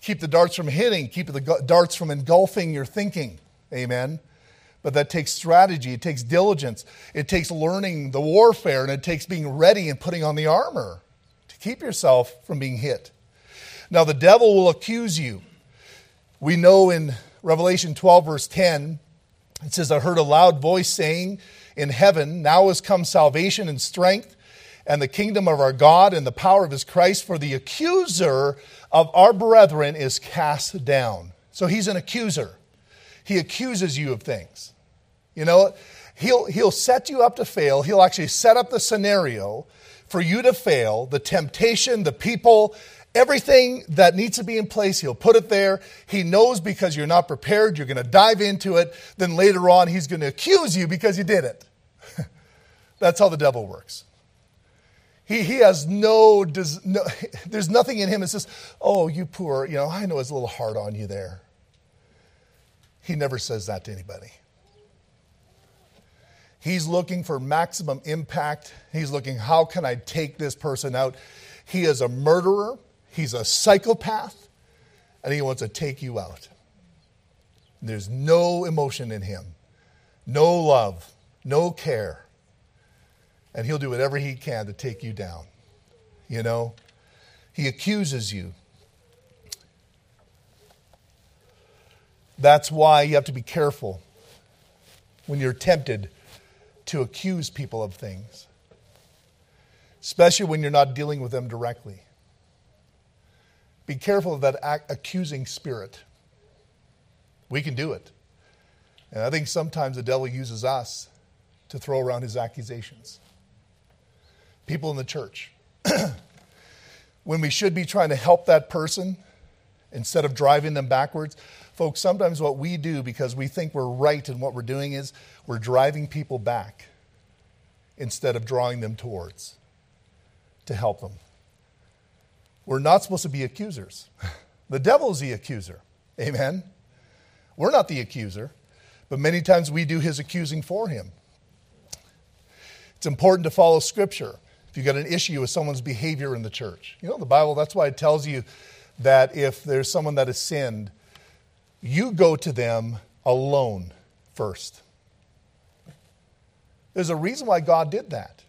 keep the darts from hitting, keep the darts from engulfing your thinking. Amen. But that takes strategy, it takes diligence, it takes learning the warfare, and it takes being ready and putting on the armor to keep yourself from being hit. Now, the devil will accuse you. We know in Revelation 12, verse 10, it says, I heard a loud voice saying in heaven, Now has come salvation and strength and the kingdom of our God and the power of his Christ, for the accuser of our brethren is cast down. So he's an accuser. He accuses you of things. You know, he'll, he'll set you up to fail. He'll actually set up the scenario for you to fail, the temptation, the people, Everything that needs to be in place, he'll put it there. He knows because you're not prepared, you're going to dive into it. Then later on, he's going to accuse you because you did it. That's how the devil works. He, he has no, does, no, there's nothing in him that says, oh, you poor, you know, I know it's a little hard on you there. He never says that to anybody. He's looking for maximum impact. He's looking, how can I take this person out? He is a murderer. He's a psychopath and he wants to take you out. There's no emotion in him, no love, no care. And he'll do whatever he can to take you down. You know, he accuses you. That's why you have to be careful when you're tempted to accuse people of things, especially when you're not dealing with them directly. Be careful of that accusing spirit. We can do it. And I think sometimes the devil uses us to throw around his accusations. People in the church. when we should be trying to help that person instead of driving them backwards, folks, sometimes what we do because we think we're right in what we're doing is we're driving people back instead of drawing them towards to help them. We're not supposed to be accusers. The devil's the accuser. Amen? We're not the accuser, but many times we do his accusing for him. It's important to follow Scripture if you've got an issue with someone's behavior in the church. You know, the Bible, that's why it tells you that if there's someone that has sinned, you go to them alone first. There's a reason why God did that.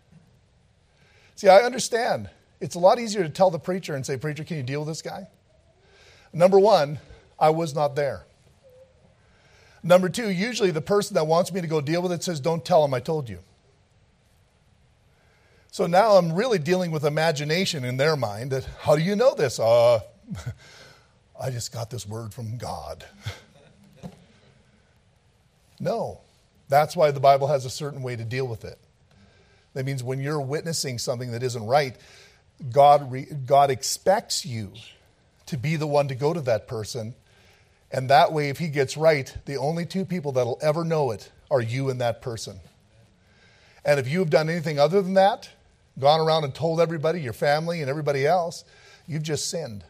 See, I understand it's a lot easier to tell the preacher and say, Preacher, can you deal with this guy? Number one, I was not there. Number two, usually the person that wants me to go deal with it says, Don't tell him I told you. So now I'm really dealing with imagination in their mind that how do you know this? Uh, I just got this word from God. no. That's why the Bible has a certain way to deal with it. That means when you're witnessing something that isn't right, God, re, God expects you to be the one to go to that person. And that way, if he gets right, the only two people that'll ever know it are you and that person. And if you have done anything other than that, gone around and told everybody, your family and everybody else, you've just sinned.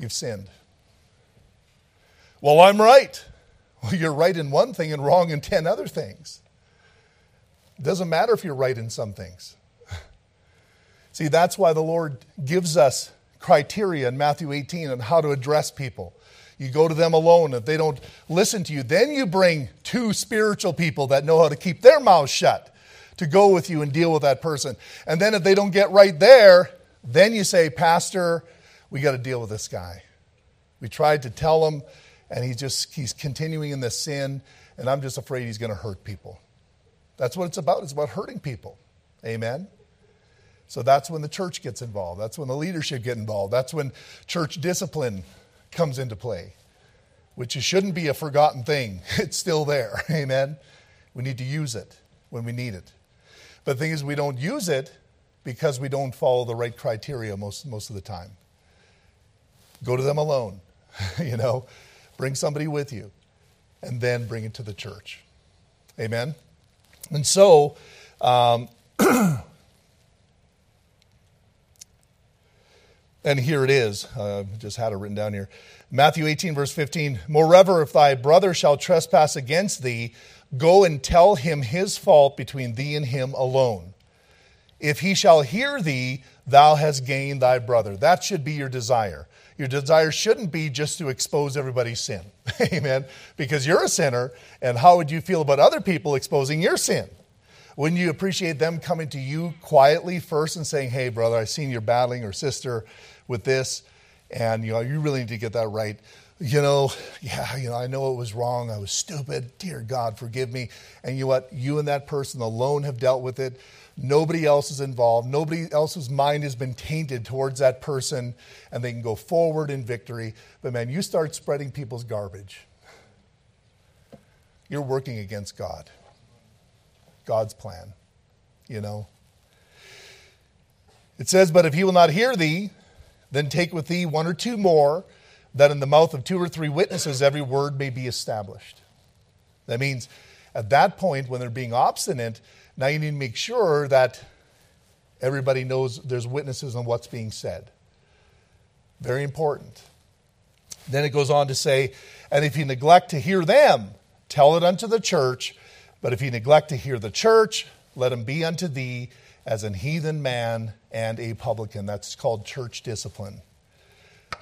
You've sinned. Well, I'm right. Well, you're right in one thing and wrong in 10 other things. It doesn't matter if you're right in some things. See, that's why the Lord gives us criteria in Matthew 18 on how to address people. You go to them alone. If they don't listen to you, then you bring two spiritual people that know how to keep their mouths shut to go with you and deal with that person. And then if they don't get right there, then you say, Pastor, we got to deal with this guy. We tried to tell him and he's just he's continuing in this sin and i'm just afraid he's going to hurt people. That's what it's about. It's about hurting people. Amen? So that's when the church gets involved. That's when the leadership get involved. That's when church discipline comes into play which shouldn't be a forgotten thing. It's still there. Amen? We need to use it when we need it. But the thing is we don't use it because we don't follow the right criteria most, most of the time go to them alone you know Bring somebody with you, and then bring it to the church. Amen? And so, um, and here it is. Uh, just had it written down here. Matthew 18, verse 15. Moreover, if thy brother shall trespass against thee, go and tell him his fault between thee and him alone. If he shall hear thee, thou hast gained thy brother. That should be your desire. Your desire shouldn't be just to expose everybody's sin. Amen. Because you're a sinner, and how would you feel about other people exposing your sin? Wouldn't you appreciate them coming to you quietly first and saying, Hey, brother, I've seen you're battling, or sister, with this, and you know, you really need to get that right. You know, yeah, you know, I know it was wrong. I was stupid. Dear God, forgive me. And you know what? You and that person alone have dealt with it. Nobody else is involved. Nobody else's mind has been tainted towards that person, and they can go forward in victory. But man, you start spreading people's garbage, you're working against God, God's plan, you know. It says, But if he will not hear thee, then take with thee one or two more, that in the mouth of two or three witnesses every word may be established. That means at that point, when they're being obstinate, now you need to make sure that everybody knows there's witnesses on what's being said. Very important. Then it goes on to say, and if you neglect to hear them, tell it unto the church. But if you neglect to hear the church, let him be unto thee as an heathen man and a publican. That's called church discipline.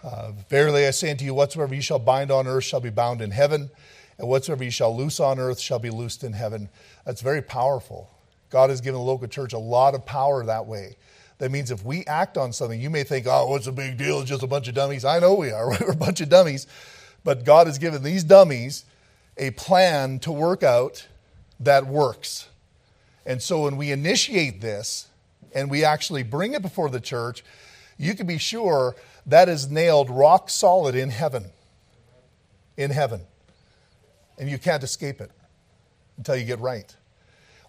Uh, Verily I say unto you, whatsoever you shall bind on earth shall be bound in heaven, and whatsoever you shall loose on earth shall be loosed in heaven. That's very powerful. God has given the local church a lot of power that way. That means if we act on something, you may think, oh, what's the big deal? It's just a bunch of dummies. I know we are. We're a bunch of dummies. But God has given these dummies a plan to work out that works. And so when we initiate this and we actually bring it before the church, you can be sure that is nailed rock solid in heaven. In heaven. And you can't escape it until you get right.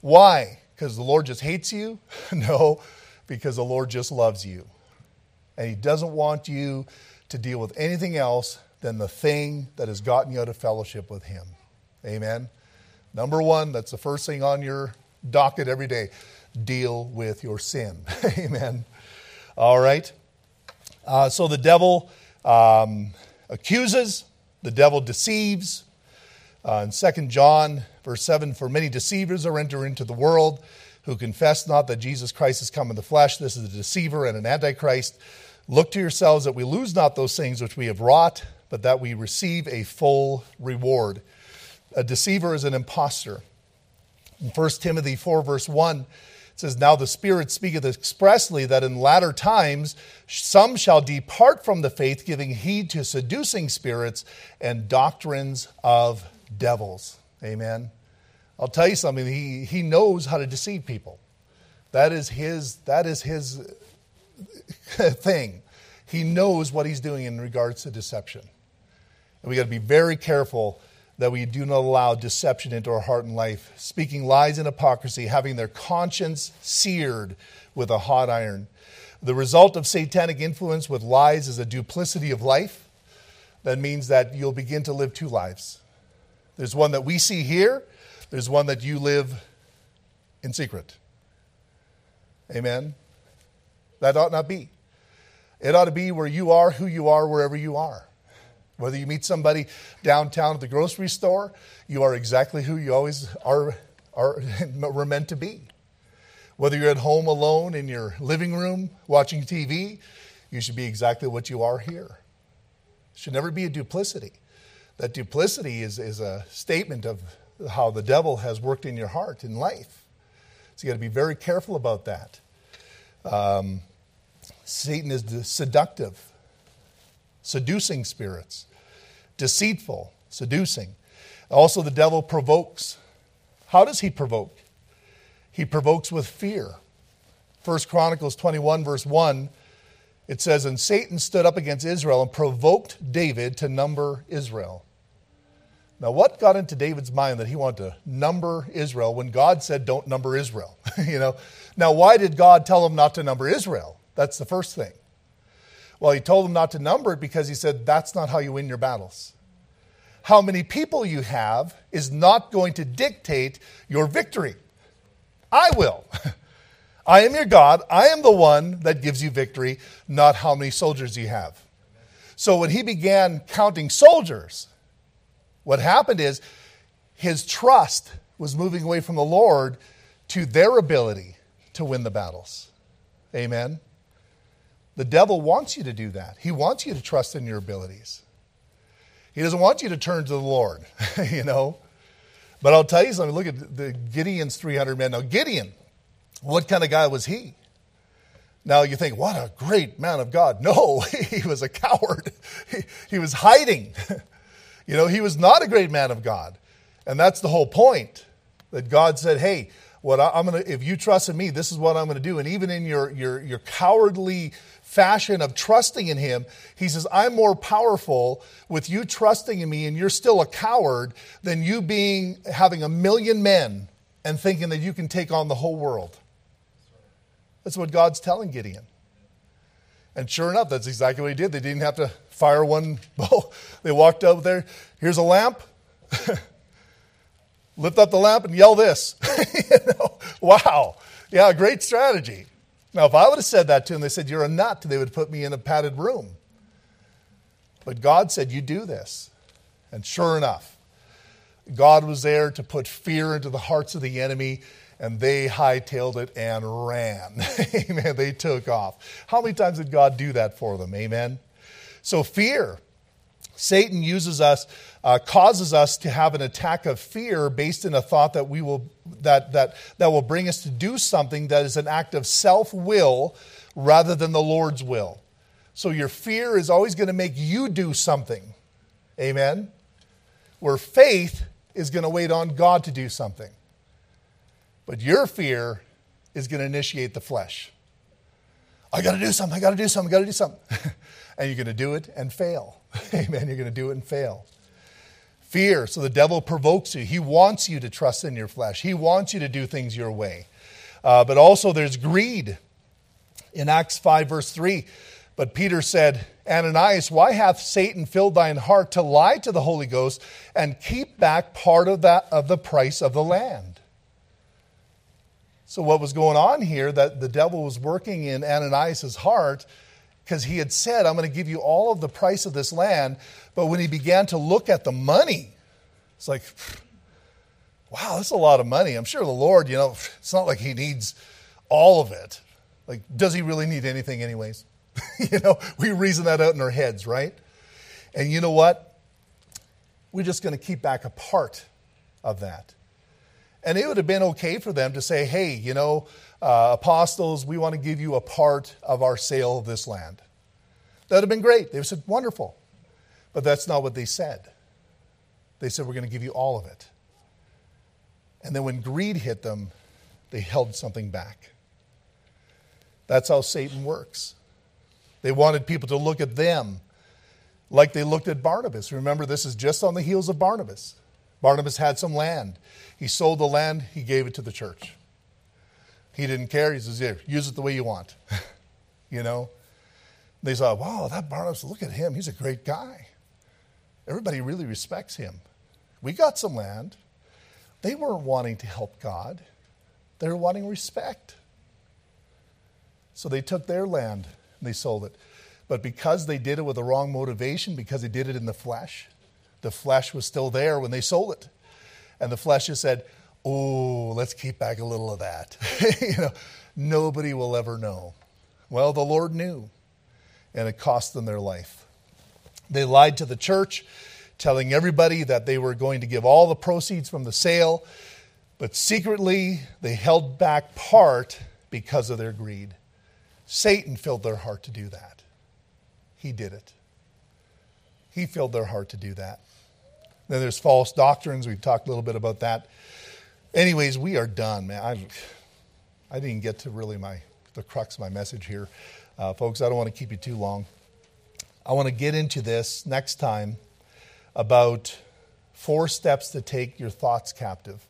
Why? Because the Lord just hates you? no, because the Lord just loves you. And He doesn't want you to deal with anything else than the thing that has gotten you out of fellowship with Him. Amen. Number one, that's the first thing on your docket every day deal with your sin. Amen. All right. Uh, so the devil um, accuses, the devil deceives. Uh, in 2 John Verse 7 For many deceivers are entered into the world who confess not that Jesus Christ has come in the flesh. This is a deceiver and an antichrist. Look to yourselves that we lose not those things which we have wrought, but that we receive a full reward. A deceiver is an impostor. In 1 Timothy 4, verse 1, it says, Now the Spirit speaketh expressly that in latter times some shall depart from the faith, giving heed to seducing spirits and doctrines of devils. Amen. I'll tell you something, he, he knows how to deceive people. That is his, that is his thing. He knows what he's doing in regards to deception. And we got to be very careful that we do not allow deception into our heart and life, speaking lies and hypocrisy, having their conscience seared with a hot iron. The result of satanic influence with lies is a duplicity of life. That means that you'll begin to live two lives. There's one that we see here, there's one that you live in secret. Amen? That ought not be. It ought to be where you are, who you are, wherever you are. Whether you meet somebody downtown at the grocery store, you are exactly who you always are, are were meant to be. Whether you're at home alone in your living room watching TV, you should be exactly what you are here. Should never be a duplicity. That duplicity is, is a statement of how the devil has worked in your heart in life. So you got to be very careful about that. Um, Satan is seductive, seducing spirits, deceitful, seducing. Also, the devil provokes. How does he provoke? He provokes with fear. 1 Chronicles 21, verse 1, it says, And Satan stood up against Israel and provoked David to number Israel. Now, what got into David's mind that he wanted to number Israel when God said, Don't number Israel? you know, now, why did God tell him not to number Israel? That's the first thing. Well, he told him not to number it because he said, That's not how you win your battles. How many people you have is not going to dictate your victory. I will. I am your God. I am the one that gives you victory, not how many soldiers you have. So when he began counting soldiers, what happened is his trust was moving away from the Lord to their ability to win the battles. Amen. The devil wants you to do that. He wants you to trust in your abilities. He doesn't want you to turn to the Lord, you know. But I'll tell you something. Look at the Gideon's 300 men. Now, Gideon, what kind of guy was he? Now you think, what a great man of God. No, he was a coward. He, he was hiding. You know, he was not a great man of God. And that's the whole point that God said, hey, what I, am going to, if you trust in me, this is what I'm going to do. And even in your, your, your cowardly fashion of trusting in him, he says, I'm more powerful with you trusting in me and you're still a coward than you being, having a million men and thinking that you can take on the whole world. That's what God's telling Gideon. And sure enough, that's exactly what he did. They didn't have to fire one bow. They walked up there. Here's a lamp. Lift up the lamp and yell this. you know? Wow. Yeah, great strategy. Now, if I would have said that to them, they said, You're a nut, they would put me in a padded room. But God said, You do this. And sure enough, God was there to put fear into the hearts of the enemy, and they hightailed it and ran. Amen. They took off. How many times did God do that for them? Amen. So, fear. Satan uses us, uh, causes us to have an attack of fear based in a thought that we will that that that will bring us to do something that is an act of self-will rather than the Lord's will. So your fear is always going to make you do something. Amen. Where faith is going to wait on God to do something. But your fear is going to initiate the flesh. I got to do something, I got to do something, I got to do something. and you're going to do it and fail. Amen. You're going to do it and fail. Fear. So the devil provokes you. He wants you to trust in your flesh, he wants you to do things your way. Uh, but also, there's greed. In Acts 5, verse 3, but Peter said, Ananias, why hath Satan filled thine heart to lie to the Holy Ghost and keep back part of that of the price of the land? So what was going on here that the devil was working in Ananias' heart because he had said, I'm going to give you all of the price of this land. But when he began to look at the money, it's like, wow, that's a lot of money. I'm sure the Lord, you know, it's not like he needs all of it. Like, does he really need anything, anyways? you know, we reason that out in our heads, right? And you know what? We're just going to keep back a part of that. And it would have been okay for them to say, hey, you know, uh, apostles, we want to give you a part of our sale of this land. That would have been great. They said, wonderful. But that's not what they said. They said, we're going to give you all of it. And then when greed hit them, they held something back. That's how Satan works. They wanted people to look at them like they looked at Barnabas. Remember, this is just on the heels of Barnabas. Barnabas had some land. He sold the land, he gave it to the church. He didn't care. He says, Here, use it the way you want. you know? They thought, wow, that Barnabas, look at him. He's a great guy. Everybody really respects him. We got some land. They weren't wanting to help God, they were wanting respect. So they took their land and they sold it. But because they did it with the wrong motivation, because they did it in the flesh, the flesh was still there when they sold it. And the flesh just said, Oh, let's keep back a little of that. you know, nobody will ever know. Well, the Lord knew, and it cost them their life. They lied to the church, telling everybody that they were going to give all the proceeds from the sale, but secretly they held back part because of their greed. Satan filled their heart to do that. He did it. He filled their heart to do that. Then there's false doctrines. We've talked a little bit about that. Anyways, we are done, man. I, I didn't get to really my the crux of my message here, uh, folks. I don't want to keep you too long. I want to get into this next time about four steps to take your thoughts captive,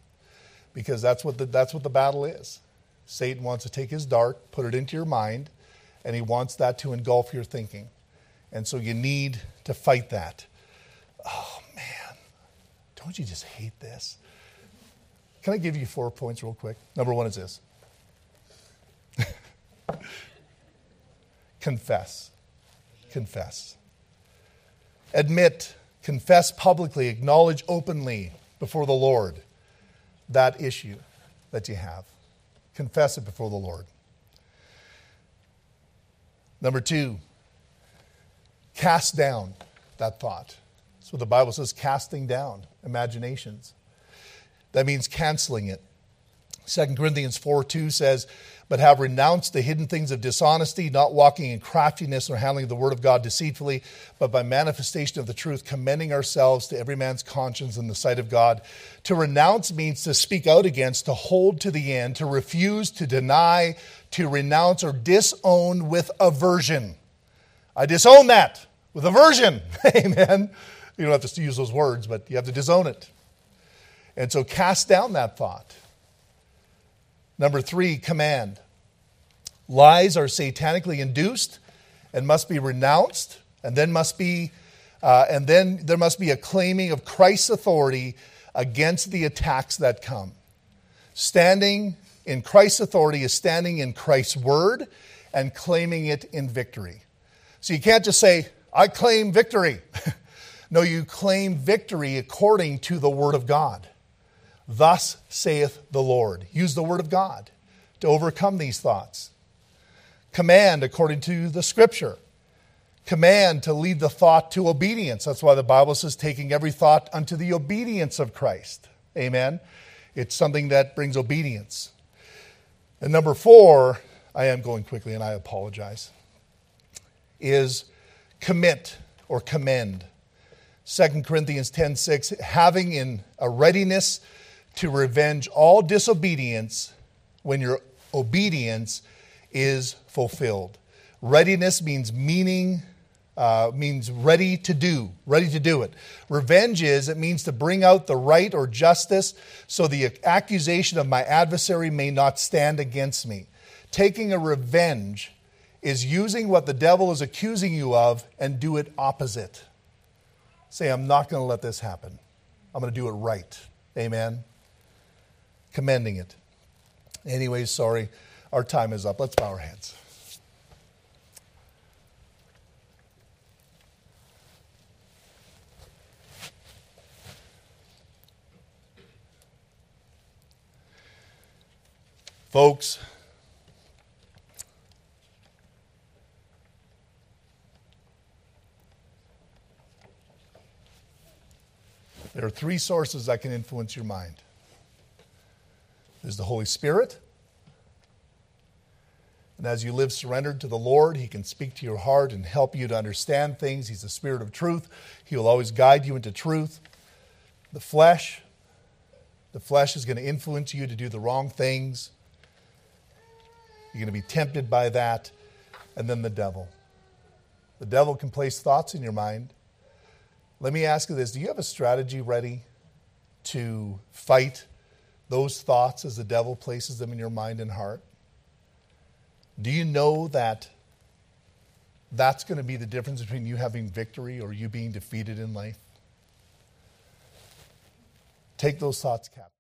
because that's what the, that's what the battle is. Satan wants to take his dark, put it into your mind, and he wants that to engulf your thinking. And so you need to fight that. Oh, man. Don't you just hate this? Can I give you four points real quick? Number one is this confess. Confess. Admit, confess publicly, acknowledge openly before the Lord that issue that you have. Confess it before the Lord. Number two, cast down that thought. That's what the Bible says casting down imaginations. That means canceling it. 2 Corinthians 4 2 says, But have renounced the hidden things of dishonesty, not walking in craftiness or handling the word of God deceitfully, but by manifestation of the truth, commending ourselves to every man's conscience in the sight of God. To renounce means to speak out against, to hold to the end, to refuse, to deny, to renounce or disown with aversion. I disown that with aversion. Amen. You don't have to use those words, but you have to disown it. And so cast down that thought. Number three, command. Lies are satanically induced and must be renounced, and then must be, uh, and then there must be a claiming of Christ's authority against the attacks that come. Standing in Christ's authority is standing in Christ's word and claiming it in victory. So you can't just say, I claim victory. no, you claim victory according to the word of God. Thus saith the Lord. Use the word of God to overcome these thoughts. Command according to the scripture. Command to lead the thought to obedience. That's why the Bible says, taking every thought unto the obedience of Christ. Amen. It's something that brings obedience. And number four, I am going quickly and I apologize, is commit or commend. 2 Corinthians 10 6, having in a readiness to revenge all disobedience when your obedience is fulfilled. Readiness means meaning, uh, means ready to do, ready to do it. Revenge is, it means to bring out the right or justice so the accusation of my adversary may not stand against me. Taking a revenge is using what the devil is accusing you of and do it opposite. Say, I'm not going to let this happen. I'm going to do it right. Amen commending it. Anyways, sorry, our time is up. Let's bow our heads. Folks, there are three sources that can influence your mind. There's the Holy Spirit. And as you live surrendered to the Lord, He can speak to your heart and help you to understand things. He's the Spirit of truth. He will always guide you into truth. The flesh, The flesh is going to influence you to do the wrong things. You're going to be tempted by that. And then the devil. The devil can place thoughts in your mind. Let me ask you this Do you have a strategy ready to fight those thoughts as the devil places them in your mind and heart? Do you know that that's going to be the difference between you having victory or you being defeated in life? Take those thoughts captive.